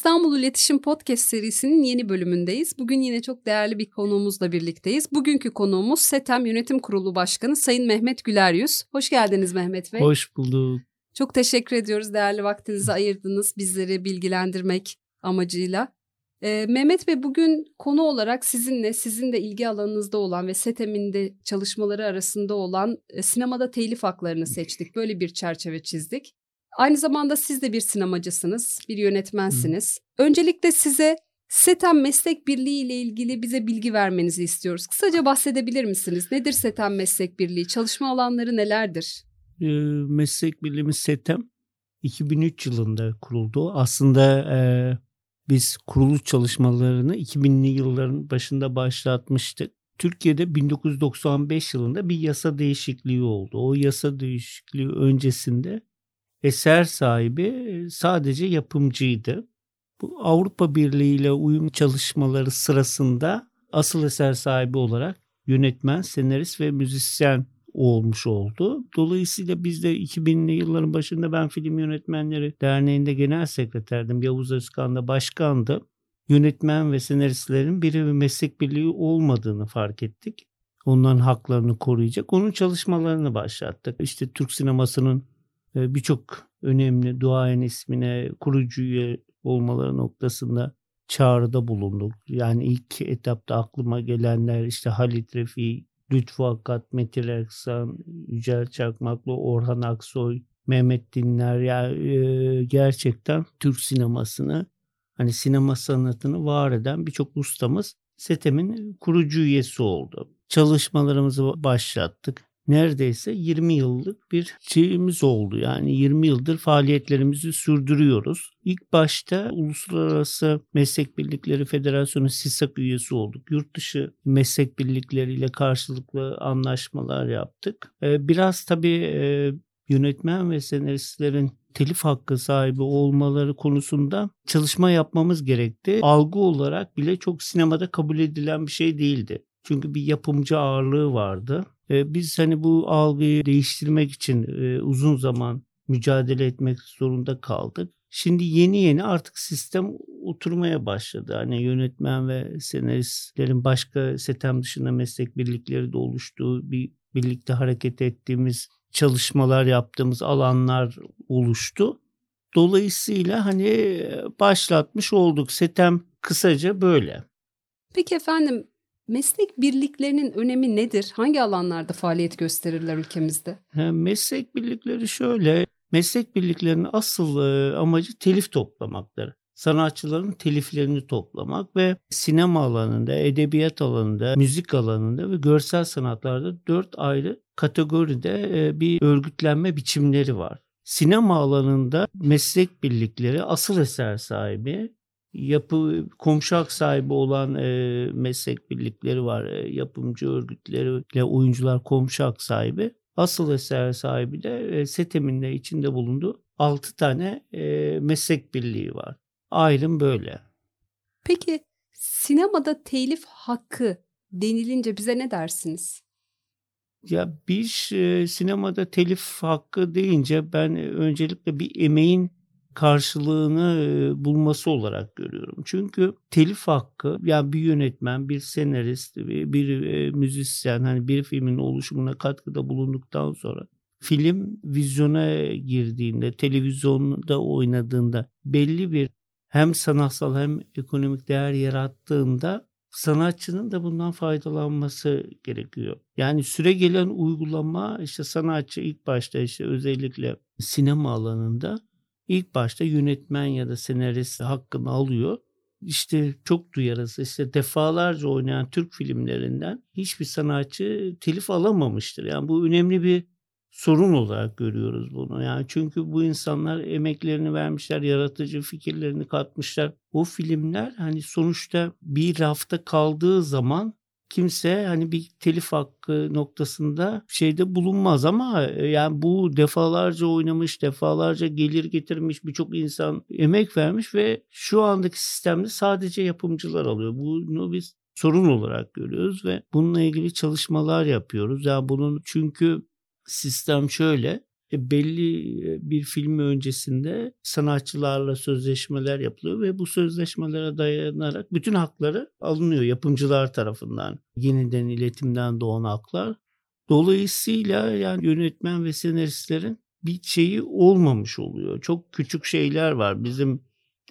İstanbul İletişim Podcast serisinin yeni bölümündeyiz. Bugün yine çok değerli bir konuğumuzla birlikteyiz. Bugünkü konuğumuz SETEM Yönetim Kurulu Başkanı Sayın Mehmet Güleryüz. Hoş geldiniz Mehmet Bey. Hoş bulduk. Çok teşekkür ediyoruz değerli vaktinizi ayırdınız bizleri bilgilendirmek amacıyla. Ee, Mehmet Bey bugün konu olarak sizinle, sizin de ilgi alanınızda olan ve SETEM'in de çalışmaları arasında olan e, sinemada telif haklarını seçtik. Böyle bir çerçeve çizdik. Aynı zamanda siz de bir sinemacısınız, bir yönetmensiniz. Hı. Öncelikle size SETEM Meslek Birliği ile ilgili bize bilgi vermenizi istiyoruz. Kısaca bahsedebilir misiniz? Nedir SETEM Meslek Birliği? Çalışma alanları nelerdir? E, meslek Birliğimiz SETEM 2003 yılında kuruldu. Aslında e, biz kuruluş çalışmalarını 2000'li yılların başında başlatmıştık. Türkiye'de 1995 yılında bir yasa değişikliği oldu. O yasa değişikliği öncesinde eser sahibi sadece yapımcıydı. Bu Avrupa Birliği ile uyum çalışmaları sırasında asıl eser sahibi olarak yönetmen, senarist ve müzisyen olmuş oldu. Dolayısıyla biz de 2000'li yılların başında ben Film Yönetmenleri Derneği'nde genel sekreterdim. Yavuz Özkan da başkandı. Yönetmen ve senaristlerin biri bir meslek birliği olmadığını fark ettik. Onların haklarını koruyacak. Onun çalışmalarını başlattık. İşte Türk sinemasının birçok önemli duayen ismine kurucu üye olmaları noktasında çağrıda bulunduk. Yani ilk etapta aklıma gelenler işte Halit Refi, Lütfü Hakat, Metin Erksan, Yücel Çakmaklı, Orhan Aksoy, Mehmet Dinler ya yani, e, gerçekten Türk sinemasını hani sinema sanatını var eden birçok ustamız SETEM'in kurucu üyesi oldu. Çalışmalarımızı başlattık neredeyse 20 yıllık bir şeyimiz oldu. Yani 20 yıldır faaliyetlerimizi sürdürüyoruz. İlk başta Uluslararası Meslek Birlikleri Federasyonu SİSAK üyesi olduk. Yurt dışı meslek birlikleriyle karşılıklı anlaşmalar yaptık. Ee, biraz tabii e, yönetmen ve senaristlerin telif hakkı sahibi olmaları konusunda çalışma yapmamız gerekti. Algı olarak bile çok sinemada kabul edilen bir şey değildi. Çünkü bir yapımcı ağırlığı vardı. Ee, biz hani bu algıyı değiştirmek için e, uzun zaman mücadele etmek zorunda kaldık. Şimdi yeni yeni artık sistem oturmaya başladı. Hani yönetmen ve senaristlerin başka setem dışında meslek birlikleri de oluştuğu bir birlikte hareket ettiğimiz çalışmalar yaptığımız alanlar oluştu. Dolayısıyla hani başlatmış olduk. Setem kısaca böyle. Peki efendim Meslek birliklerinin önemi nedir? Hangi alanlarda faaliyet gösterirler ülkemizde? Meslek birlikleri şöyle, meslek birliklerinin asıl e, amacı telif toplamaktır. Sanatçıların teliflerini toplamak ve sinema alanında, edebiyat alanında, müzik alanında ve görsel sanatlarda dört ayrı kategoride e, bir örgütlenme biçimleri var. Sinema alanında meslek birlikleri asıl eser sahibi, yapı komşu hak sahibi olan e, meslek birlikleri var. E, yapımcı örgütleriyle oyuncular komşu hak sahibi. Asıl eser sahibi de e, SETEM'in de içinde bulunduğu 6 tane e, meslek birliği var. Ayrım böyle. Peki sinemada telif hakkı denilince bize ne dersiniz? Ya bir e, sinemada telif hakkı deyince ben öncelikle bir emeğin karşılığını bulması olarak görüyorum. Çünkü telif hakkı yani bir yönetmen, bir senarist, bir müzisyen hani bir filmin oluşumuna katkıda bulunduktan sonra film vizyona girdiğinde, televizyonda oynadığında belli bir hem sanatsal hem ekonomik değer yarattığında sanatçının da bundan faydalanması gerekiyor. Yani süre gelen uygulama işte sanatçı ilk başta işte özellikle sinema alanında ilk başta yönetmen ya da senarist hakkını alıyor. İşte çok duyarız. İşte defalarca oynayan Türk filmlerinden hiçbir sanatçı telif alamamıştır. Yani bu önemli bir sorun olarak görüyoruz bunu. Yani çünkü bu insanlar emeklerini vermişler, yaratıcı fikirlerini katmışlar. O filmler hani sonuçta bir rafta kaldığı zaman kimse hani bir telif hakkı noktasında şeyde bulunmaz ama e, yani bu defalarca oynamış, defalarca gelir getirmiş birçok insan emek vermiş ve şu andaki sistemde sadece yapımcılar alıyor. Bunu biz sorun olarak görüyoruz ve bununla ilgili çalışmalar yapıyoruz. Yani bunun çünkü sistem şöyle belli e, bir film öncesinde sanatçılarla sözleşmeler yapılıyor ve bu sözleşmelere dayanarak bütün hakları alınıyor yapımcılar tarafından. Yeniden iletimden doğan haklar. Dolayısıyla yani yönetmen ve senaristlerin bir şeyi olmamış oluyor. Çok küçük şeyler var. Bizim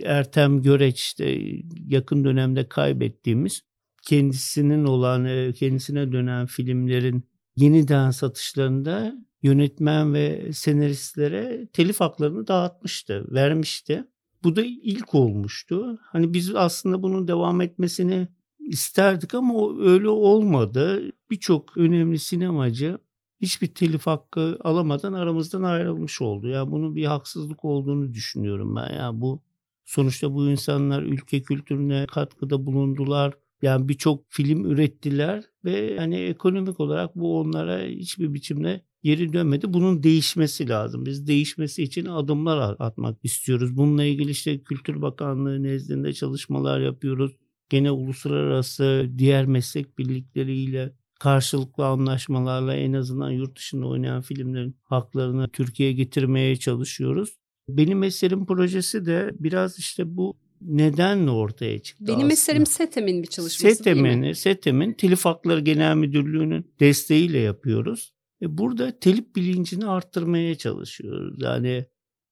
Ertem Göreç işte yakın dönemde kaybettiğimiz kendisinin olan e, kendisine dönen filmlerin yeniden satışlarında yönetmen ve senaristlere telif haklarını dağıtmıştı, vermişti. Bu da ilk olmuştu. Hani biz aslında bunun devam etmesini isterdik ama öyle olmadı. Birçok önemli sinemacı hiçbir telif hakkı alamadan aramızdan ayrılmış oldu. Ya yani bunun bir haksızlık olduğunu düşünüyorum ben. Ya yani bu sonuçta bu insanlar ülke kültürüne katkıda bulundular. Yani birçok film ürettiler ve hani ekonomik olarak bu onlara hiçbir biçimde geri dönmedi. Bunun değişmesi lazım. Biz değişmesi için adımlar atmak istiyoruz. Bununla ilgili işte Kültür Bakanlığı nezdinde çalışmalar yapıyoruz. Gene uluslararası diğer meslek birlikleriyle karşılıklı anlaşmalarla en azından yurt dışında oynayan filmlerin haklarını Türkiye'ye getirmeye çalışıyoruz. Benim eserim projesi de biraz işte bu nedenle ortaya çıktı Benim aslında. eserim SETEM'in bir çalışması SETEM'in, değil mi? SETEM'in Telif Hakları Genel Müdürlüğü'nün desteğiyle yapıyoruz. E burada telif bilincini arttırmaya çalışıyoruz. Yani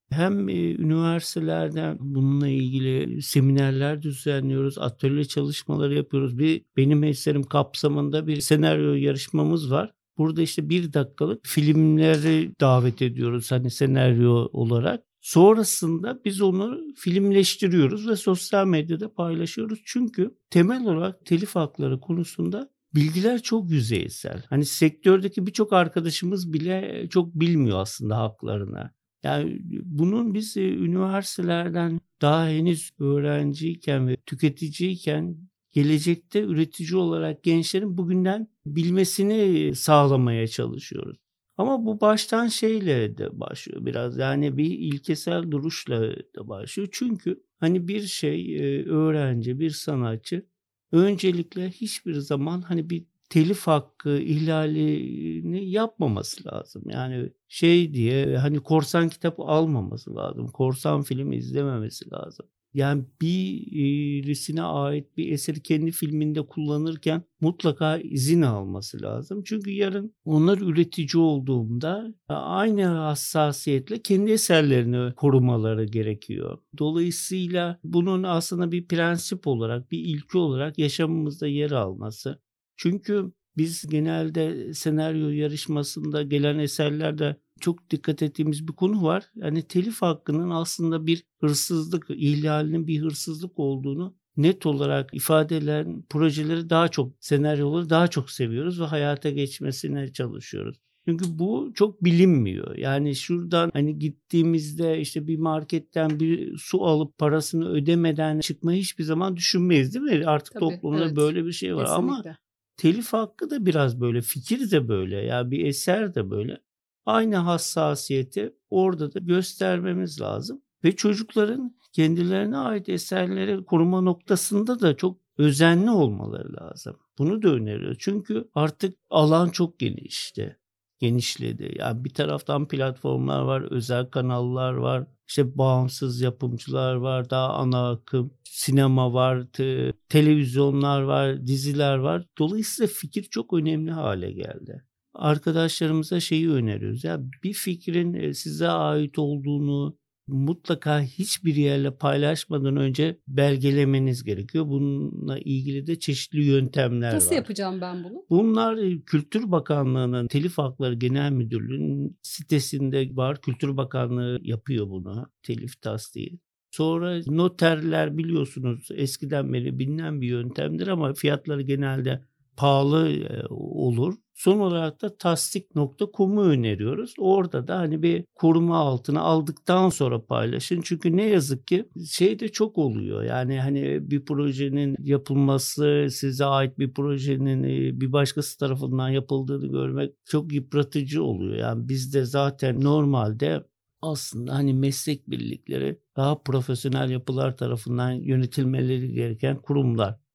hem e, üniversitelerden bununla ilgili seminerler düzenliyoruz, atölye çalışmaları yapıyoruz. Bir benim eserim kapsamında bir senaryo yarışmamız var. Burada işte bir dakikalık filmleri davet ediyoruz hani senaryo olarak. Sonrasında biz onu filmleştiriyoruz ve sosyal medyada paylaşıyoruz. Çünkü temel olarak telif hakları konusunda bilgiler çok yüzeysel. Hani sektördeki birçok arkadaşımız bile çok bilmiyor aslında haklarını. Yani bunun biz üniversitelerden daha henüz öğrenciyken ve tüketiciyken gelecekte üretici olarak gençlerin bugünden bilmesini sağlamaya çalışıyoruz. Ama bu baştan şeyle de başlıyor biraz. Yani bir ilkesel duruşla da başlıyor. Çünkü hani bir şey öğrenci, bir sanatçı öncelikle hiçbir zaman hani bir telif hakkı ihlalini yapmaması lazım. Yani şey diye hani korsan kitap almaması lazım. Korsan film izlememesi lazım. Yani birisine ait bir eseri kendi filminde kullanırken mutlaka izin alması lazım. Çünkü yarın onlar üretici olduğunda aynı hassasiyetle kendi eserlerini korumaları gerekiyor. Dolayısıyla bunun aslında bir prensip olarak, bir ilki olarak yaşamımızda yer alması. Çünkü biz genelde senaryo yarışmasında gelen eserlerde çok dikkat ettiğimiz bir konu var. Yani telif hakkının aslında bir hırsızlık, ihlalinin bir hırsızlık olduğunu net olarak ifade eden projeleri daha çok, senaryoları daha çok seviyoruz ve hayata geçmesine çalışıyoruz. Çünkü bu çok bilinmiyor. Yani şuradan hani gittiğimizde işte bir marketten bir su alıp parasını ödemeden çıkmayı hiçbir zaman düşünmeyiz değil mi? Artık Tabii, toplumda evet. böyle bir şey var Kesinlikle. ama telif hakkı da biraz böyle, fikir de böyle ya yani bir eser de böyle. Aynı hassasiyeti orada da göstermemiz lazım ve çocukların kendilerine ait eserleri koruma noktasında da çok özenli olmaları lazım. Bunu da öneriyoruz. Çünkü artık alan çok genişti. Genişledi. Yani bir taraftan platformlar var, özel kanallar var, işte bağımsız yapımcılar var, daha ana akım sinema var, te- televizyonlar var, diziler var. Dolayısıyla fikir çok önemli hale geldi. Arkadaşlarımıza şeyi öneriyoruz. Ya bir fikrin e, size ait olduğunu mutlaka hiçbir yerle paylaşmadan önce belgelemeniz gerekiyor. Bununla ilgili de çeşitli yöntemler Nasıl var. yapacağım ben bunu? Bunlar e, Kültür Bakanlığı'nın Telif Hakları Genel Müdürlüğü'nün sitesinde var. Kültür Bakanlığı yapıyor bunu. Telif tasdiği. Sonra noterler biliyorsunuz eskiden beri bilinen bir yöntemdir ama fiyatları genelde pahalı e, olur. Son olarak da tasdik.com'u öneriyoruz. Orada da hani bir koruma altına aldıktan sonra paylaşın. Çünkü ne yazık ki şey de çok oluyor. Yani hani bir projenin yapılması, size ait bir projenin e, bir başkası tarafından yapıldığını görmek çok yıpratıcı oluyor. Yani bizde zaten normalde aslında hani meslek birlikleri daha profesyonel yapılar tarafından yönetilmeleri gereken kurumlar.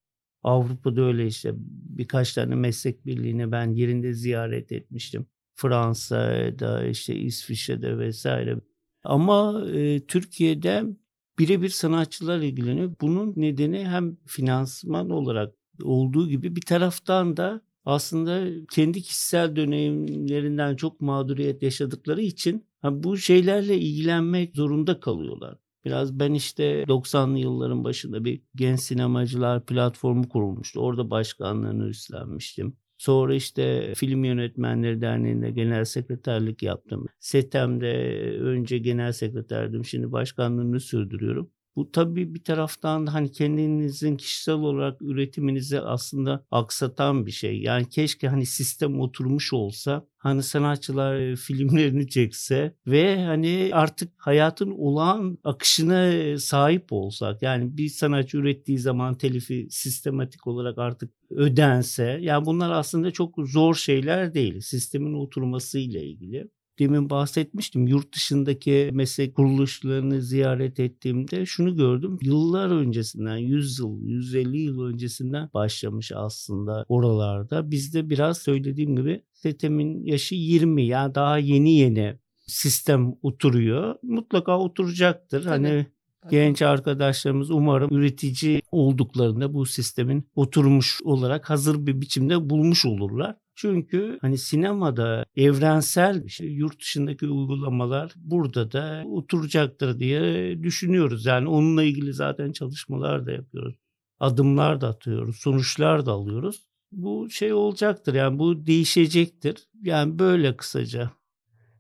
Avrupa'da öyle işte birkaç tane meslek birliğini ben yerinde ziyaret etmiştim. Fransa'da işte İsviçre'de vesaire. Ama e, Türkiye'de birebir sanatçılar ilgileniyor. Bunun nedeni hem finansman olarak olduğu gibi bir taraftan da aslında kendi kişisel dönemlerinden çok mağduriyet yaşadıkları için bu şeylerle ilgilenmek zorunda kalıyorlar. Biraz ben işte 90'lı yılların başında bir genç sinemacılar platformu kurulmuştu. Orada başkanlığını üstlenmiştim. Sonra işte Film Yönetmenleri Derneği'nde genel sekreterlik yaptım. SETEM'de önce genel sekreterdim. Şimdi başkanlığını sürdürüyorum. Bu tabii bir taraftan hani kendinizin kişisel olarak üretiminizi aslında aksatan bir şey. Yani keşke hani sistem oturmuş olsa hani sanatçılar e, filmlerini çekse ve hani artık hayatın olağan akışına sahip olsak. Yani bir sanatçı ürettiği zaman telifi sistematik olarak artık ödense. Yani bunlar aslında çok zor şeyler değil. Sistemin oturmasıyla ilgili demin bahsetmiştim. Yurt dışındaki meslek kuruluşlarını ziyaret ettiğimde şunu gördüm. Yıllar öncesinden 100 yıl, 150 yıl öncesinden başlamış aslında oralarda. Bizde biraz söylediğim gibi SETEM'in yaşı 20 yani daha yeni yeni sistem oturuyor. Mutlaka oturacaktır. Tabii. Hani genç arkadaşlarımız umarım üretici olduklarında bu sistemin oturmuş olarak hazır bir biçimde bulmuş olurlar. Çünkü hani sinemada evrensel bir şey, yurt dışındaki uygulamalar burada da oturacaktır diye düşünüyoruz. Yani onunla ilgili zaten çalışmalar da yapıyoruz. Adımlar da atıyoruz, sonuçlar da alıyoruz. Bu şey olacaktır yani bu değişecektir. Yani böyle kısaca.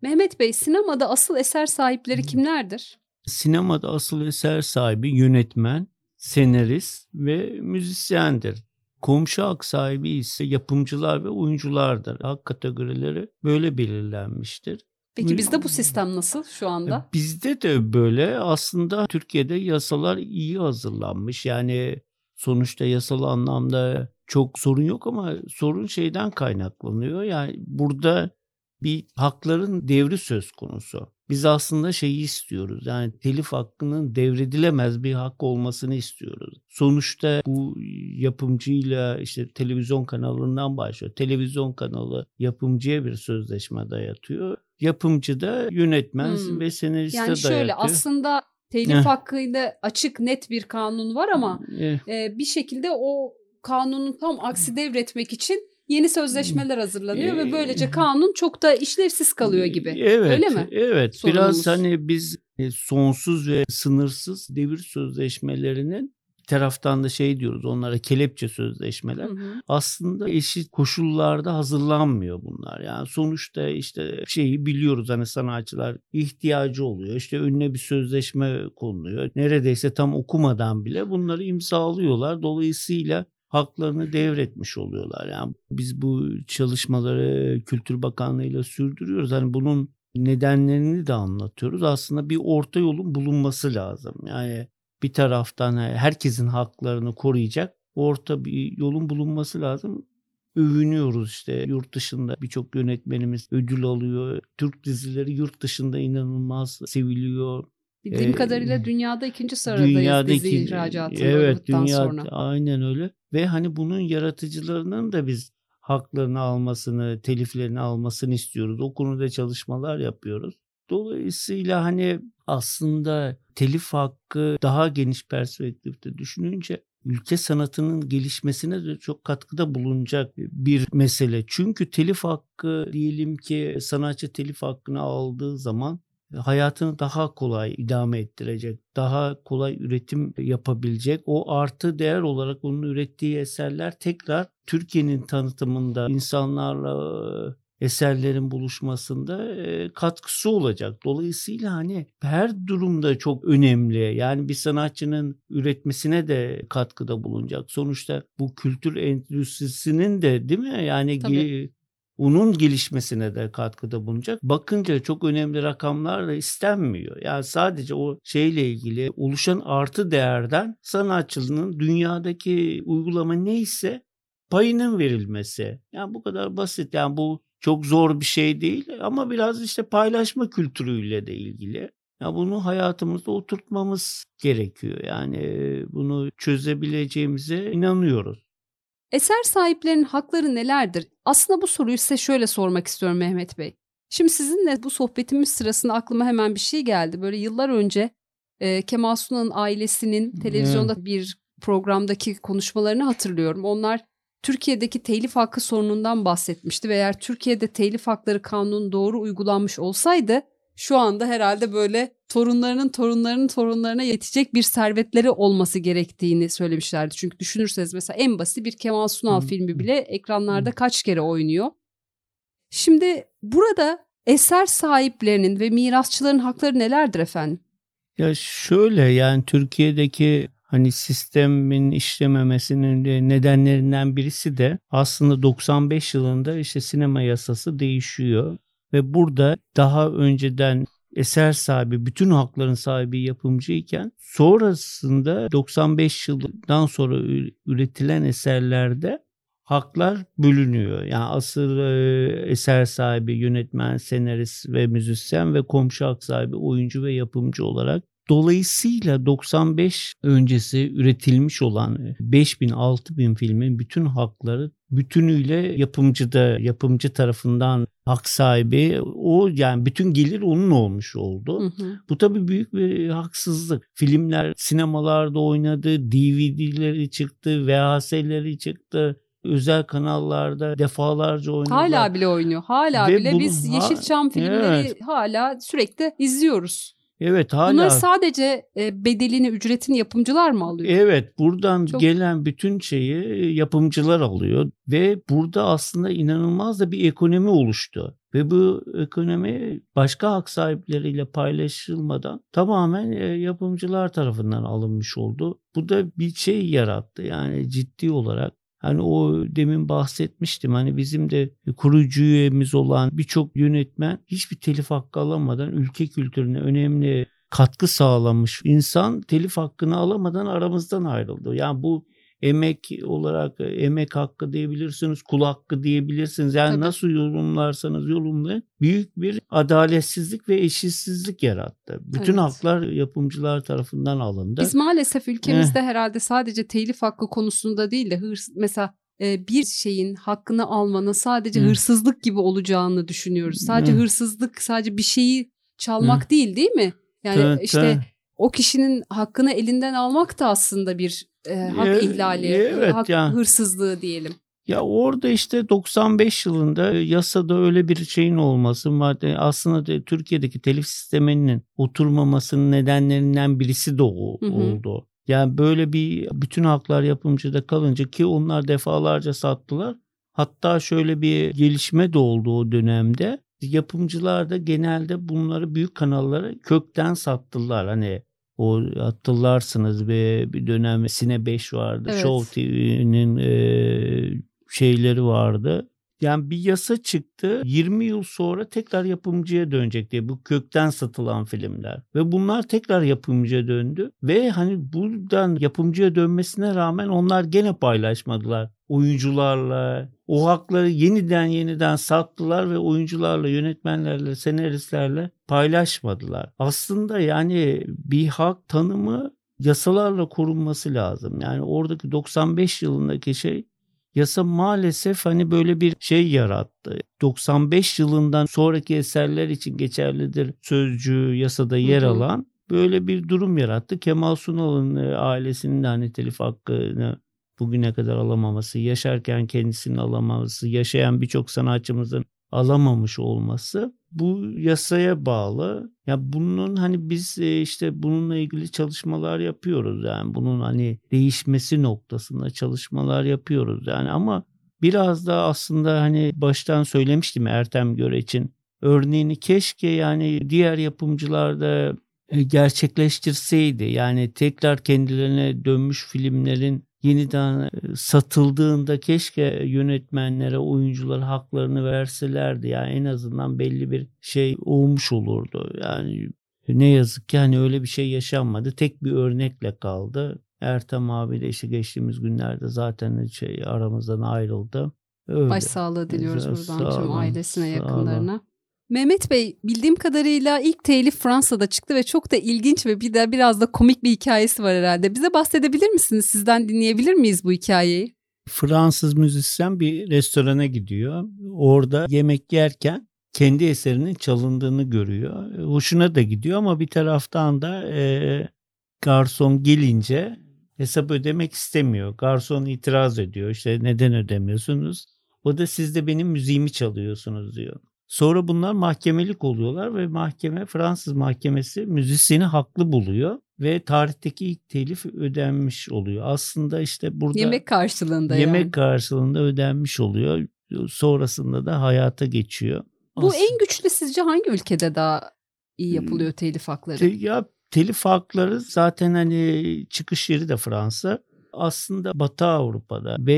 Mehmet Bey sinemada asıl eser sahipleri kimlerdir? Sinemada asıl eser sahibi yönetmen, senarist ve müzisyendir. Komşu hak sahibi ise yapımcılar ve oyunculardır. Hak kategorileri böyle belirlenmiştir. Peki bizde bu sistem nasıl şu anda? E, bizde de böyle aslında Türkiye'de yasalar iyi hazırlanmış. Yani sonuçta yasal anlamda çok sorun yok ama sorun şeyden kaynaklanıyor. Yani burada bir hakların devri söz konusu. Biz aslında şeyi istiyoruz. Yani telif hakkının devredilemez bir hak olmasını istiyoruz. Sonuçta bu yapımcıyla işte televizyon kanalından başlıyor. Televizyon kanalı yapımcıya bir sözleşme dayatıyor. Yapımcı da yönetmen hmm. ve senariste yani dayatıyor. Yani şöyle aslında telif hakkıyla açık net bir kanun var ama e, bir şekilde o kanunun tam aksi devretmek için yeni sözleşmeler hazırlanıyor ve böylece kanun çok da işlevsiz kalıyor gibi. Evet. Öyle mi? Evet. Sorunumuz. Biraz hani biz e, sonsuz ve sınırsız devir sözleşmelerinin taraftan da şey diyoruz onlara kelepçe sözleşmeler. Hı hı. Aslında eşit koşullarda hazırlanmıyor bunlar. Yani sonuçta işte şeyi biliyoruz hani sanatçılar ihtiyacı oluyor. İşte önüne bir sözleşme konuluyor. Neredeyse tam okumadan bile bunları imzalıyorlar. Dolayısıyla haklarını devretmiş oluyorlar. Yani biz bu çalışmaları Kültür Bakanlığı ile sürdürüyoruz. Hani bunun nedenlerini de anlatıyoruz. Aslında bir orta yolun bulunması lazım. Yani bir taraftan herkesin haklarını koruyacak orta bir yolun bulunması lazım. Övünüyoruz işte yurt dışında birçok yönetmenimiz ödül alıyor. Türk dizileri yurt dışında inanılmaz seviliyor. Bildiğim ee, kadarıyla dünyada ikinci sıradayız dünyada dizi ihracatında evet, dünya, sonra. Aynen öyle. Ve hani bunun yaratıcılarının da biz haklarını almasını, teliflerini almasını istiyoruz. O konuda çalışmalar yapıyoruz. Dolayısıyla hani aslında telif hakkı daha geniş perspektifte düşününce ülke sanatının gelişmesine de çok katkıda bulunacak bir mesele. Çünkü telif hakkı diyelim ki sanatçı telif hakkını aldığı zaman hayatını daha kolay idame ettirecek, daha kolay üretim yapabilecek. O artı değer olarak onun ürettiği eserler tekrar Türkiye'nin tanıtımında insanlarla eserlerin buluşmasında katkısı olacak. Dolayısıyla hani her durumda çok önemli. Yani bir sanatçının üretmesine de katkıda bulunacak. Sonuçta bu kültür endüstrisinin de değil mi? Yani Tabii onun gelişmesine de katkıda bulunacak. Bakınca çok önemli rakamlar da istenmiyor. Yani sadece o şeyle ilgili oluşan artı değerden sanatçının dünyadaki uygulama neyse payının verilmesi. Yani bu kadar basit. Yani bu çok zor bir şey değil ama biraz işte paylaşma kültürüyle de ilgili. Ya bunu hayatımızda oturtmamız gerekiyor. Yani bunu çözebileceğimize inanıyoruz. Eser sahiplerinin hakları nelerdir? Aslında bu soruyu size şöyle sormak istiyorum Mehmet Bey. Şimdi sizinle bu sohbetimiz sırasında aklıma hemen bir şey geldi. Böyle yıllar önce e, Kemal Sunal'ın ailesinin televizyonda evet. bir programdaki konuşmalarını hatırlıyorum. Onlar Türkiye'deki telif hakkı sorunundan bahsetmişti ve eğer Türkiye'de telif hakları kanunu doğru uygulanmış olsaydı şu anda herhalde böyle torunlarının torunlarının torunlarına yetecek bir servetleri olması gerektiğini söylemişlerdi. Çünkü düşünürseniz mesela en basit bir Kemal Sunal filmi bile ekranlarda kaç kere oynuyor. Şimdi burada eser sahiplerinin ve mirasçıların hakları nelerdir efendim? Ya şöyle yani Türkiye'deki hani sistemin işlememesinin nedenlerinden birisi de aslında 95 yılında işte sinema yasası değişiyor ve burada daha önceden eser sahibi, bütün hakların sahibi yapımcıyken sonrasında 95 yıldan sonra üretilen eserlerde haklar bölünüyor. Yani asıl e, eser sahibi, yönetmen, senarist ve müzisyen ve komşu hak sahibi, oyuncu ve yapımcı olarak Dolayısıyla 95 öncesi üretilmiş olan 5000 6000 filmin bütün hakları bütünüyle yapımcıda yapımcı tarafından hak sahibi o yani bütün gelir onun olmuş oldu. Hı hı. Bu tabii büyük bir haksızlık. Filmler sinemalarda oynadı, DVD'leri çıktı, VHS'leri çıktı özel kanallarda defalarca oynuyor. Hala bile oynuyor. Hala Ve bile biz Yeşilçam filmleri evet. hala sürekli izliyoruz. Evet hala. Bunlar sadece e, bedelini, ücretini yapımcılar mı alıyor? Evet buradan Çok... gelen bütün şeyi yapımcılar alıyor ve burada aslında inanılmaz da bir ekonomi oluştu. Ve bu ekonomi başka hak sahipleriyle paylaşılmadan tamamen e, yapımcılar tarafından alınmış oldu. Bu da bir şey yarattı yani ciddi olarak Hani o demin bahsetmiştim hani bizim de kurucu üyemiz olan birçok yönetmen hiçbir telif hakkı alamadan ülke kültürüne önemli katkı sağlamış insan telif hakkını alamadan aramızdan ayrıldı. Yani bu emek olarak emek hakkı diyebilirsiniz, kul hakkı diyebilirsiniz. Yani Tabii. nasıl yorumlarsanız yorumlayın büyük bir adaletsizlik ve eşitsizlik yarattı. Bütün evet. haklar yapımcılar tarafından alındı. Biz maalesef ülkemizde eh. herhalde sadece telif hakkı konusunda değil de hırs mesela bir şeyin hakkını almanın sadece Hı. hırsızlık gibi olacağını düşünüyoruz. Sadece Hı. hırsızlık, sadece bir şeyi çalmak Hı. değil değil mi? Yani evet, işte evet. O kişinin hakkını elinden almak da aslında bir e, hak e, ihlali, evet, hak yani. hırsızlığı diyelim. Ya orada işte 95 yılında yasada öyle bir şeyin olması madde aslında de, Türkiye'deki telif sisteminin oturmamasının nedenlerinden birisi de o, hı hı. oldu. Yani böyle bir bütün haklar yapımcıda kalınca ki onlar defalarca sattılar. Hatta şöyle bir gelişme de oldu o dönemde. Yapımcılar da genelde bunları büyük kanallara kökten sattılar. Hani o hatırlarsınız bir, bir dönem Sine 5 vardı. Evet. Show TV'nin e, şeyleri vardı. Yani bir yasa çıktı 20 yıl sonra tekrar yapımcıya dönecek diye bu kökten satılan filmler. Ve bunlar tekrar yapımcıya döndü. Ve hani buradan yapımcıya dönmesine rağmen onlar gene paylaşmadılar oyuncularla. O hakları yeniden yeniden sattılar ve oyuncularla, yönetmenlerle, senaristlerle paylaşmadılar. Aslında yani bir hak tanımı yasalarla korunması lazım. Yani oradaki 95 yılındaki şey yasa maalesef hani böyle bir şey yarattı. 95 yılından sonraki eserler için geçerlidir sözcüğü yasada yer alan böyle bir durum yarattı. Kemal Sunal'ın e, ailesinin de hani telif hakkını bugüne kadar alamaması, yaşarken kendisinin alamaması, yaşayan birçok sanatçımızın alamamış olması bu yasaya bağlı. Ya bunun hani biz e, işte bununla ilgili çalışmalar yapıyoruz yani bunun hani değişmesi noktasında çalışmalar yapıyoruz yani ama biraz da aslında hani baştan söylemiştim Ertem Göreç'in örneğini keşke yani diğer yapımcılar da e, gerçekleştirseydi. Yani tekrar kendilerine dönmüş filmlerin yeniden e, satıldığında keşke yönetmenlere, oyunculara haklarını verselerdi. Yani en azından belli bir şey olmuş olurdu. Yani ne yazık ki hani öyle bir şey yaşanmadı. Tek bir örnekle kaldı. Ertem abi de işte geçtiğimiz günlerde zaten şey aramızdan ayrıldı. Öyle. Başsağlığı diliyoruz buradan tüm ailesine, yakınlarına. Mehmet Bey bildiğim kadarıyla ilk telif Fransa'da çıktı ve çok da ilginç ve bir de biraz da komik bir hikayesi var herhalde. Bize bahsedebilir misiniz? Sizden dinleyebilir miyiz bu hikayeyi? Fransız müzisyen bir restorana gidiyor. Orada yemek yerken kendi eserinin çalındığını görüyor. Hoşuna da gidiyor ama bir taraftan da e, garson gelince hesap ödemek istemiyor. Garson itiraz ediyor. İşte neden ödemiyorsunuz? O da siz de benim müziğimi çalıyorsunuz diyor. Sonra bunlar mahkemelik oluyorlar ve mahkeme Fransız mahkemesi müzisyeni haklı buluyor ve tarihteki ilk telif ödenmiş oluyor. Aslında işte burada yemek karşılığında yemek yani. karşılığında ödenmiş oluyor. Sonrasında da hayata geçiyor. Bu Aslında- en güçlü sizce hangi ülkede daha iyi yapılıyor telif hakları? Te- ya telif hakları zaten hani çıkış yeri de Fransa. Aslında Batı Avrupa'da ve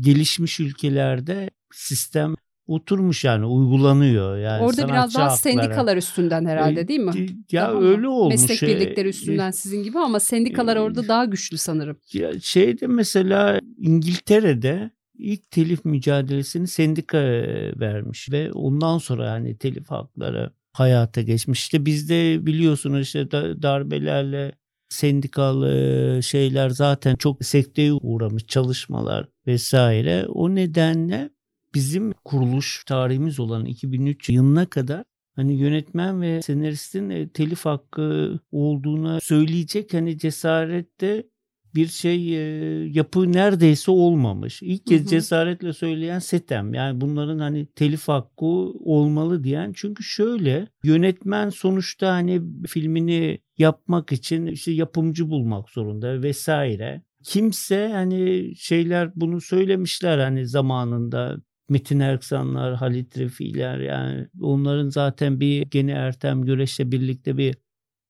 gelişmiş ülkelerde sistem oturmuş yani uygulanıyor. Yani Orada biraz daha hakları. sendikalar üstünden herhalde değil mi? E, Ya Daha mı? öyle olmuş. Meslek E, birlikleri üstünden sizin gibi ama sendikalar e, orada daha güçlü sanırım. Ya şeyde mesela İngiltere'de ilk telif mücadelesini sendika e, vermiş ve ondan sonra yani telif hakları hayata geçmiş. İşte bizde biliyorsunuz işte da- darbelerle sendikal e, şeyler zaten çok sekteye uğramış çalışmalar vesaire. O nedenle bizim kuruluş tarihimiz olan 2003 yılına kadar hani yönetmen ve senaristin e, telif hakkı olduğuna söyleyecek hani cesarette bir şey e, yapı neredeyse olmamış. İlk kez Hı hı. cesaretle söyleyen Setem. Yani bunların hani telif hakkı olmalı diyen. Çünkü şöyle yönetmen sonuçta hani filmini yapmak için işte yapımcı bulmak zorunda vesaire. Kimse hani şeyler bunu söylemişler hani zamanında Metin Erksanlar, Halit Refi'ler yani onların zaten bir gene Ertem Göreç'le birlikte bir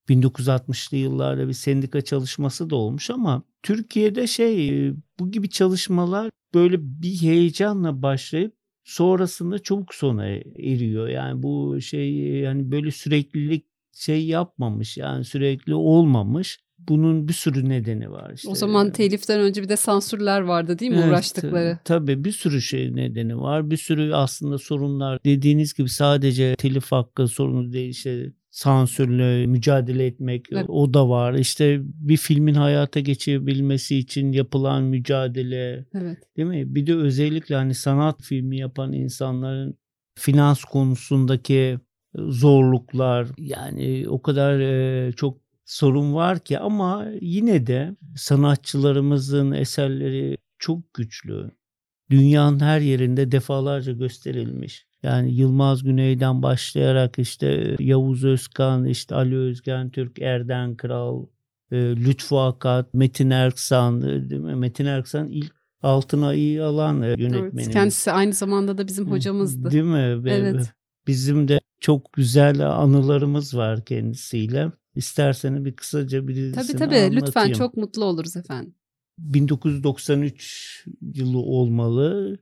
1960'lı yıllarda bir sendika çalışması da olmuş ama Türkiye'de şey bu gibi çalışmalar böyle bir heyecanla başlayıp sonrasında çabuk sona eriyor. Yani bu şey yani böyle süreklilik şey yapmamış yani sürekli olmamış. Bunun bir sürü nedeni var işte. O zaman teliften önce bir de sansürler vardı değil mi Evet, uğraştıkları? Tabii bir sürü şey nedeni var. Bir sürü aslında sorunlar. Dediğiniz gibi sadece telif hakkı sorunu değil işte sansürle mücadele etmek Evet. o da var. İşte bir filmin hayata geçebilmesi için yapılan mücadele Evet. değil mi? Bir de özellikle hani sanat filmi yapan insanların finans konusundaki zorluklar yani o kadar e, çok sorun var ki ama yine de sanatçılarımızın eserleri çok güçlü. Dünyanın her yerinde defalarca gösterilmiş. Yani Yılmaz Güney'den başlayarak işte Yavuz Özkan, işte Ali Özgen Türk, Erden Kral, e, Lütfü Akat, Metin Erksan, e, değil mi? Metin Erksan ilk Altın Ay'ı alan e, evet. yönetmenimiz. Kendisi aynı zamanda da bizim hocamızdı. Değil mi? Ve Evet. Bizim de çok güzel anılarımız var kendisiyle. İsterseniz bir kısaca birisini Tabii tabii lütfen anlatayım. çok mutlu oluruz efendim. 1993 yılı olmalı.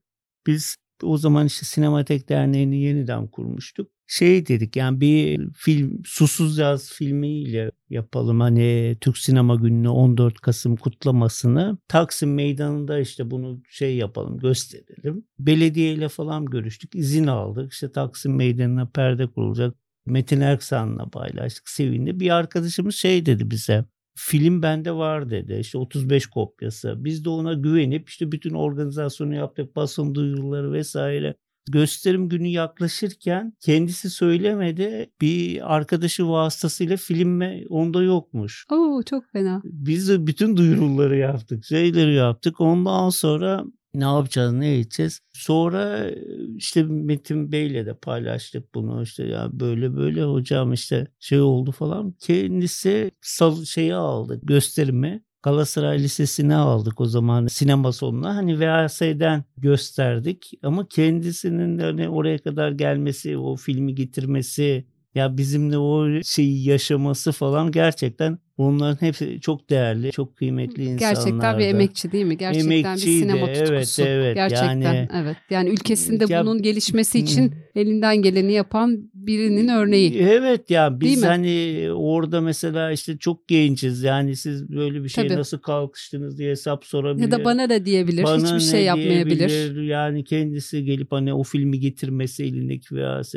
Biz o zaman işte Sinematek Derneği'ni yeniden kurmuştuk. Şey dedik yani bir film Susuz Yaz filmiyle yapalım hani Türk Sinema Günü'nü 14 Kasım kutlamasını Taksim Meydanı'nda işte bunu şey yapalım gösterelim. Belediyeyle falan görüştük izin aldık işte Taksim Meydanı'na perde kurulacak. Metin Erksan'la paylaştık sevindi. Bir arkadaşımız şey dedi bize film bende var dedi. İşte 35 kopyası. Biz de ona güvenip işte bütün organizasyonu yaptık. Basın duyuruları vesaire. Gösterim günü yaklaşırken kendisi söylemedi. Bir arkadaşı vasıtasıyla film onda yokmuş. Oo çok fena. Biz de bütün duyuruları yaptık. Şeyleri yaptık. Ondan sonra ne yapacağız, ne edeceğiz? Sonra işte Metin Bey'le de paylaştık bunu. İşte ya böyle böyle hocam işte şey oldu falan. Kendisi sal şeyi aldı gösterimi. Galatasaray Lisesi'ne aldık o zaman sinema sonuna. Hani VHS'den gösterdik ama kendisinin hani oraya kadar gelmesi, o filmi getirmesi, ya bizimle o şeyi yaşaması falan gerçekten onların hepsi çok değerli, çok kıymetli insanlardı. Gerçekten bir emekçi değil mi? Gerçekten Emekçiydi, bir sinema evet, tutkusu. evet. Gerçekten Yani- evet. Yani ülkesinde Ya- bunun gelişmesi için elinden geleni yapan birinin örneği. Evet ya Değil biz hani orada mesela işte çok gençiz. Yani siz böyle bir şey nasıl kalkıştınız diye hesap sorabilir. Ya da bana da diyebilir. Bana Hiçbir şey yapmayabilir. diyebilir? Yani kendisi gelip hani o filmi getirmesi elindeki VHS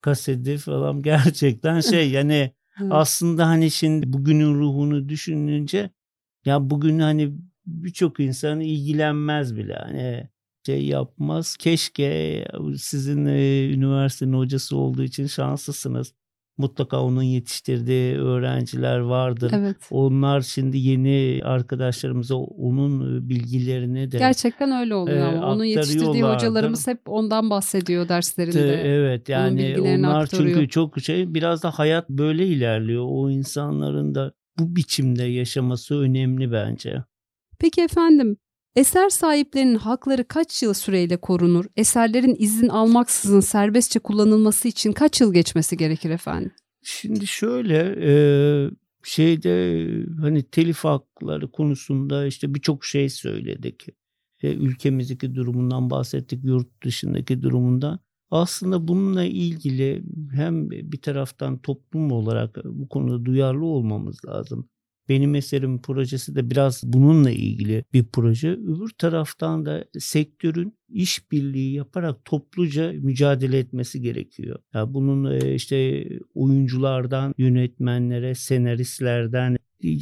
kaseti falan gerçekten şey yani Evet. aslında hani şimdi bugünün ruhunu düşününce ya bugün hani birçok insan ilgilenmez bile. Hani şey yapmaz. Keşke sizin e, üniversitenin hocası olduğu için şanslısınız. Mutlaka onun yetiştirdiği öğrenciler vardır. Evet. Onlar şimdi yeni arkadaşlarımıza onun bilgilerini de Gerçekten öyle oluyor e, ama onun yetiştirdiği hocalarımız hep ondan bahsediyor derslerinde. Te- Evet yani onlar aktarıyor. çünkü çok şey biraz da hayat böyle ilerliyor. O insanların da bu biçimde yaşaması önemli bence. Peki efendim, eser sahiplerinin hakları kaç yıl süreyle korunur? Eserlerin izin almaksızın serbestçe kullanılması için kaç yıl geçmesi gerekir efendim? Şimdi şöyle e, şeyde hani telif hakları konusunda işte birçok şey söyledik. E, ülkemizdeki durumundan bahsettik, yurt dışındaki durumundan. Aslında bununla ilgili hem bir taraftan toplum olarak bu konuda duyarlı olmamız lazım. Benim eserim projesi de biraz bununla ilgili bir proje. Öbür taraftan da sektörün işbirliği yaparak topluca mücadele etmesi gerekiyor. Ya bunun e, işte oyunculardan yönetmenlere, senaristlerden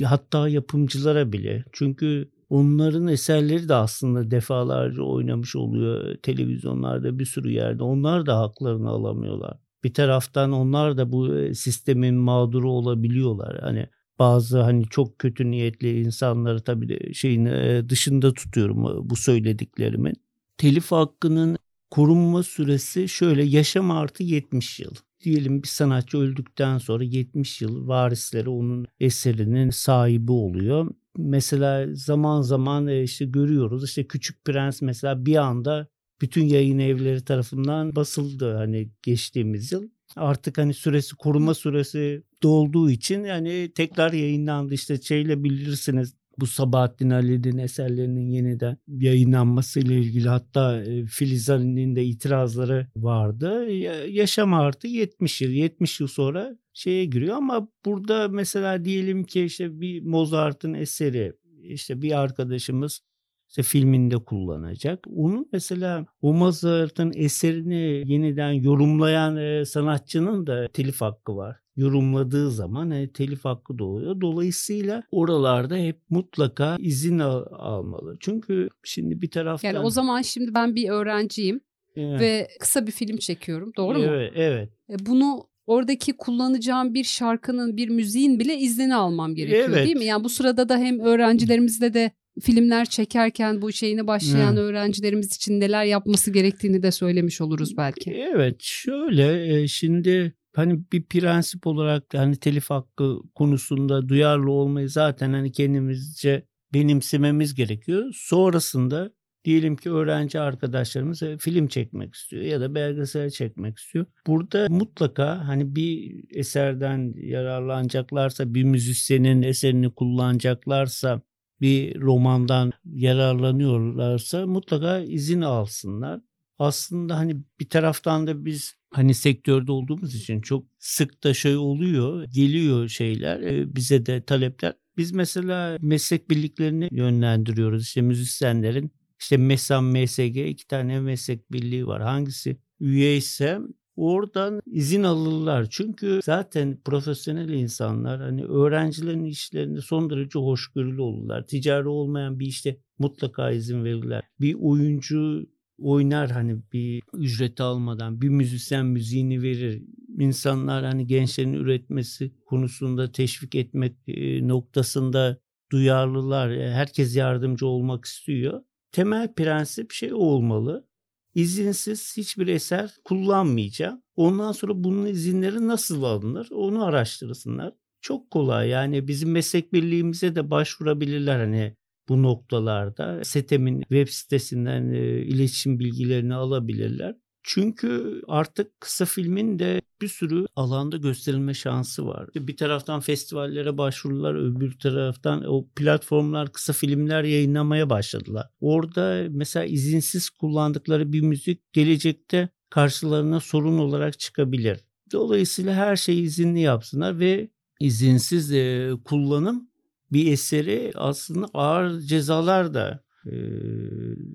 hatta yapımcılara bile. Çünkü onların eserleri de aslında defalarca oynamış oluyor televizyonlarda bir sürü yerde. Onlar da haklarını alamıyorlar. Bir taraftan onlar da bu e, sistemin mağduru olabiliyorlar. Hani bazı hani çok kötü niyetli insanları tabii şeyin e, dışında tutuyorum e, bu söylediklerimin. Telif hakkının korunma süresi şöyle yaşam artı 70 yıl. Diyelim bir sanatçı öldükten sonra 70 yıl varisleri onun eserinin sahibi oluyor. Mesela zaman zaman e, işte görüyoruz işte Küçük Prens mesela bir anda bütün yayın evleri tarafından basıldı hani geçtiğimiz yıl. Artık hani süresi koruma süresi dolduğu için yani tekrar yayınlandı işte şeyle bilirsiniz bu Sabahattin Ali'nin eserlerinin yeniden yayınlanmasıyla ilgili hatta e, Filiz Ali'nin de itirazları vardı. Yaşam artı 70 yıl. 70 yıl sonra şeye giriyor ama burada mesela diyelim ki işte bir Mozart'ın eseri işte bir arkadaşımız işte filminde kullanacak. Onun mesela o Mozart'ın eserini yeniden yorumlayan e, sanatçının da telif hakkı var. Yorumladığı zaman e, telif hakkı doğuyor. Dolayısıyla oralarda hep mutlaka izin al- almalı. Çünkü şimdi bir taraftan... Yani o zaman şimdi ben bir öğrenciyim Evet. ve kısa bir film çekiyorum. Doğru mu? Evet, evet. E, Bunu oradaki kullanacağım bir şarkının, bir müziğin bile iznini almam gerekiyor Evet. değil mi? Yani bu sırada da hem öğrencilerimizde de filmler çekerken bu şeyini başlayan Hı. öğrencilerimiz için neler yapması gerektiğini de söylemiş oluruz belki. Evet şöyle e, şimdi hani bir prensip olarak hani telif hakkı konusunda duyarlı olmayı zaten hani kendimizce benimsememiz gerekiyor. Sonrasında diyelim ki öğrenci arkadaşlarımız e, film çekmek istiyor ya da belgesel çekmek istiyor. Burada mutlaka hani bir eserden yararlanacaklarsa bir müzisyenin eserini kullanacaklarsa bir romandan yararlanıyorlarsa mutlaka izin alsınlar. Aslında hani bir taraftan da biz hani sektörde olduğumuz için çok sık da şey oluyor, geliyor şeyler, e, bize de talepler. Biz mesela meslek birliklerini yönlendiriyoruz. İşte müzisyenlerin işte MESAM, MSG iki tane meslek birliği var. Hangisi üye ise oradan izin alırlar. Çünkü zaten profesyonel insanlar hani öğrencilerin işlerinde son derece hoşgörülü olurlar. Ticari olmayan bir işte mutlaka izin verirler. Bir oyuncu oynar hani bir ücreti almadan bir müzisyen müziğini verir. İnsanlar hani gençlerin üretmesi konusunda teşvik etmek e, noktasında duyarlılar. E, Herkes yardımcı olmak istiyor. Temel prensip şey olmalı. İzinsiz hiçbir eser kullanmayacağım. Ondan sonra bunun izinleri nasıl alınır onu araştırsınlar. Çok kolay yani bizim meslek birliğimize de başvurabilirler hani bu noktalarda. SETEM'in web sitesinden e, iletişim bilgilerini alabilirler. Çünkü artık kısa filmin de bir sürü alanda gösterilme şansı var. Bir taraftan festivallere başvurular, öbür taraftan o platformlar kısa filmler yayınlamaya başladılar. Orada mesela izinsiz kullandıkları bir müzik gelecekte karşılarına sorun olarak çıkabilir. Dolayısıyla her şeyi izinli yapsınlar ve izinsiz e, kullanım bir eseri aslında ağır cezalar da e,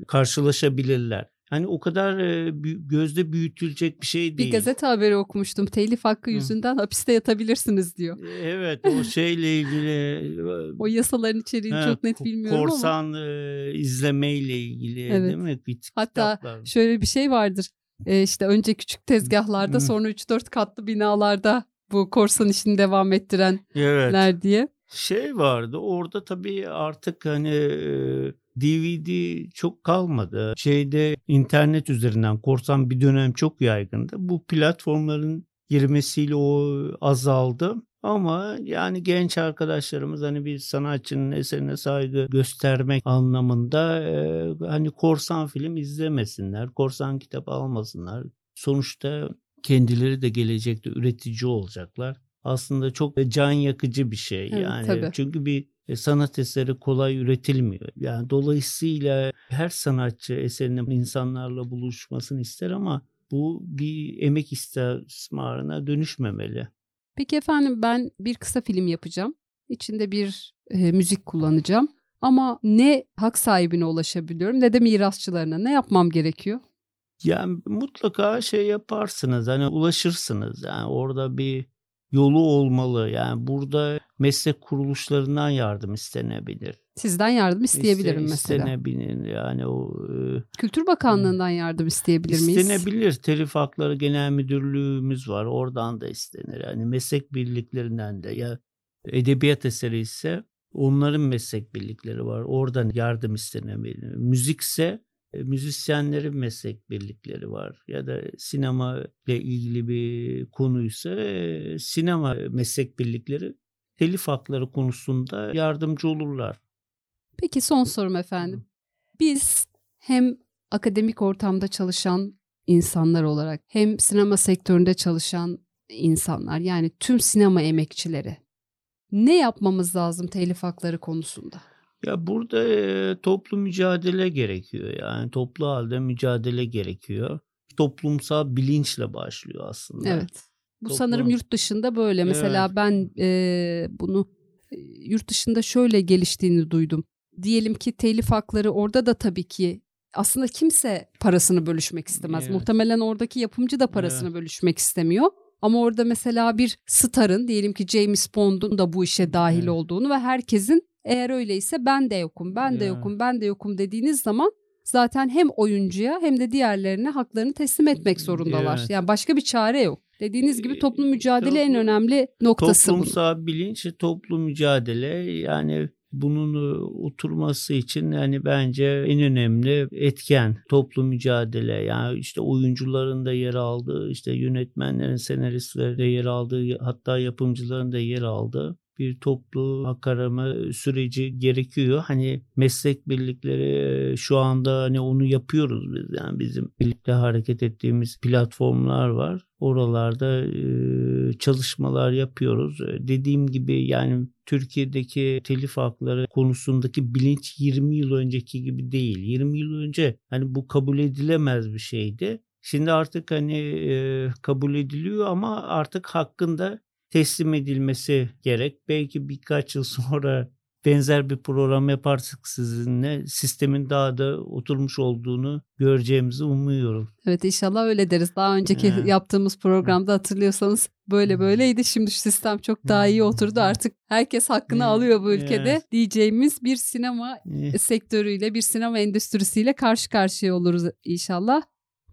karşılaşabilirler. Hani o kadar e, gözde büyütülecek bir şey değil. Bir gazete haberi okumuştum. Telif hakkı yüzünden Hı. hapiste yatabilirsiniz diyor. Evet o şeyle ilgili. o yasaların içeriğini he, çok net bilmiyorum korsan, ama. Korsan e, izlemeyle ilgili evet. değil mi? Bir Hatta kitaplar. şöyle bir şey vardır. E, işte önce küçük tezgahlarda sonra 3-4 katlı binalarda bu korsan işini devam ettirenler evet. diye. Şey vardı orada tabii artık hani DVD çok kalmadı. Şeyde internet üzerinden korsan bir dönem çok yaygındı. Bu platformların girmesiyle o azaldı. Ama yani genç arkadaşlarımız hani bir sanatçının eserine saygı göstermek anlamında e, hani korsan film izlemesinler, korsan kitap almasınlar. Sonuçta kendileri de gelecekte üretici olacaklar. Aslında çok can yakıcı bir şey yani. Tabii. Çünkü bir e, sanat eseri kolay üretilmiyor. Yani dolayısıyla her sanatçı eserinin insanlarla buluşmasını ister ama bu bir emek istismarına dönüşmemeli. Peki efendim ben bir kısa film yapacağım. İçinde bir e, müzik kullanacağım. Ama ne hak sahibine ulaşabiliyorum ne de mirasçılarına. Ne yapmam gerekiyor? Yani mutlaka şey yaparsınız hani ulaşırsınız yani orada bir yolu olmalı. Yani burada meslek kuruluşlarından yardım istenebilir. Sizden yardım isteyebilirim İste, mesela. İstenebilir yani o. E, Kültür Bakanlığı'ndan yardım isteyebilir miyiz? İstenebilir. Telif Hakları Genel Müdürlüğümüz var. Oradan da istenir. Yani meslek birliklerinden de ya edebiyat eseri ise onların meslek birlikleri var. Oradan yardım istenebilir. Müzikse müzisyenlerin meslek birlikleri var ya da sinema ile ilgili bir konuysa e, sinema meslek birlikleri telif hakları konusunda yardımcı olurlar. Peki son sorum efendim. Biz hem akademik ortamda çalışan insanlar olarak hem sinema sektöründe çalışan insanlar yani tüm sinema emekçileri ne yapmamız lazım telif hakları konusunda? Ya burada e, toplu mücadele gerekiyor. Yani toplu halde mücadele gerekiyor. Toplumsal bilinçle başlıyor aslında. Evet. Bu Toplum... sanırım yurt dışında böyle. Mesela evet. ben e, bunu yurt dışında şöyle geliştiğini duydum. Diyelim ki telif hakları orada da tabii ki aslında kimse parasını bölüşmek istemez. Evet. Muhtemelen oradaki yapımcı da parasını evet. bölüşmek istemiyor. Ama orada mesela bir starın diyelim ki James Bond'un da bu işe dahil evet. olduğunu ve herkesin eğer öyleyse ben de yokum, ben de yokum, ben de yokum dediğiniz zaman zaten hem oyuncuya hem de diğerlerine haklarını teslim etmek zorundalar. Evet. Yani başka bir çare yok. Dediğiniz gibi toplu mücadele toplum, en önemli noktası Toplumsal bunun. bilinç, toplu mücadele yani bunun oturması için yani bence en önemli etken toplu mücadele yani işte oyuncuların da yer aldığı işte yönetmenlerin senaristlerin de yer aldığı hatta yapımcıların da yer aldığı bir toplu hak arama süreci gerekiyor. Hani meslek birlikleri şu anda hani onu yapıyoruz biz. Yani bizim birlikte hareket ettiğimiz platformlar var. Oralarda çalışmalar yapıyoruz. Dediğim gibi yani Türkiye'deki telif hakları konusundaki bilinç 20 yıl önceki gibi değil. 20 yıl önce hani bu kabul edilemez bir şeydi. Şimdi artık hani e, kabul ediliyor ama artık hakkında teslim edilmesi gerek. Belki birkaç yıl sonra benzer bir program yaparsak sizinle sistemin daha da oturmuş olduğunu göreceğimizi umuyorum. Evet inşallah öyle deriz. Daha önceki evet. yaptığımız programda hatırlıyorsanız böyle böyleydi. Şimdi şu sistem çok daha iyi oturdu. Artık herkes hakkını alıyor bu ülkede. Evet. Diyeceğimiz bir sinema sektörüyle, bir sinema endüstrisiyle karşı karşıya oluruz inşallah.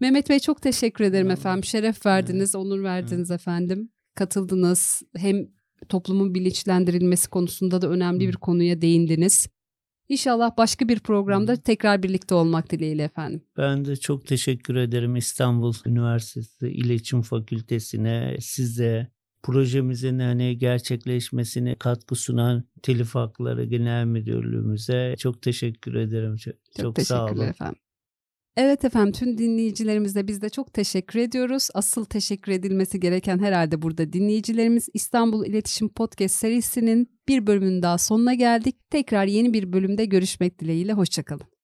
Mehmet Bey çok teşekkür ederim efendim. Şeref verdiniz, onur verdiniz efendim katıldınız. Hem toplumun bilinçlendirilmesi konusunda da önemli bir konuya değindiniz. İnşallah başka bir programda tekrar birlikte olmak dileğiyle efendim. Ben de çok teşekkür ederim İstanbul Üniversitesi İletişim Fakültesi'ne, size, projemizin hani gerçekleşmesine katkı sunan Telif Hakları Genel Müdürlüğümüze çok teşekkür ederim. Çok, çok, çok sağ olun. efendim. Evet efendim tüm dinleyicilerimize biz de çok teşekkür ediyoruz. Asıl teşekkür edilmesi gereken herhalde burada dinleyicilerimiz İstanbul İletişim Podcast serisinin bir bölümünün daha sonuna geldik. Tekrar yeni bir bölümde görüşmek dileğiyle hoşçakalın.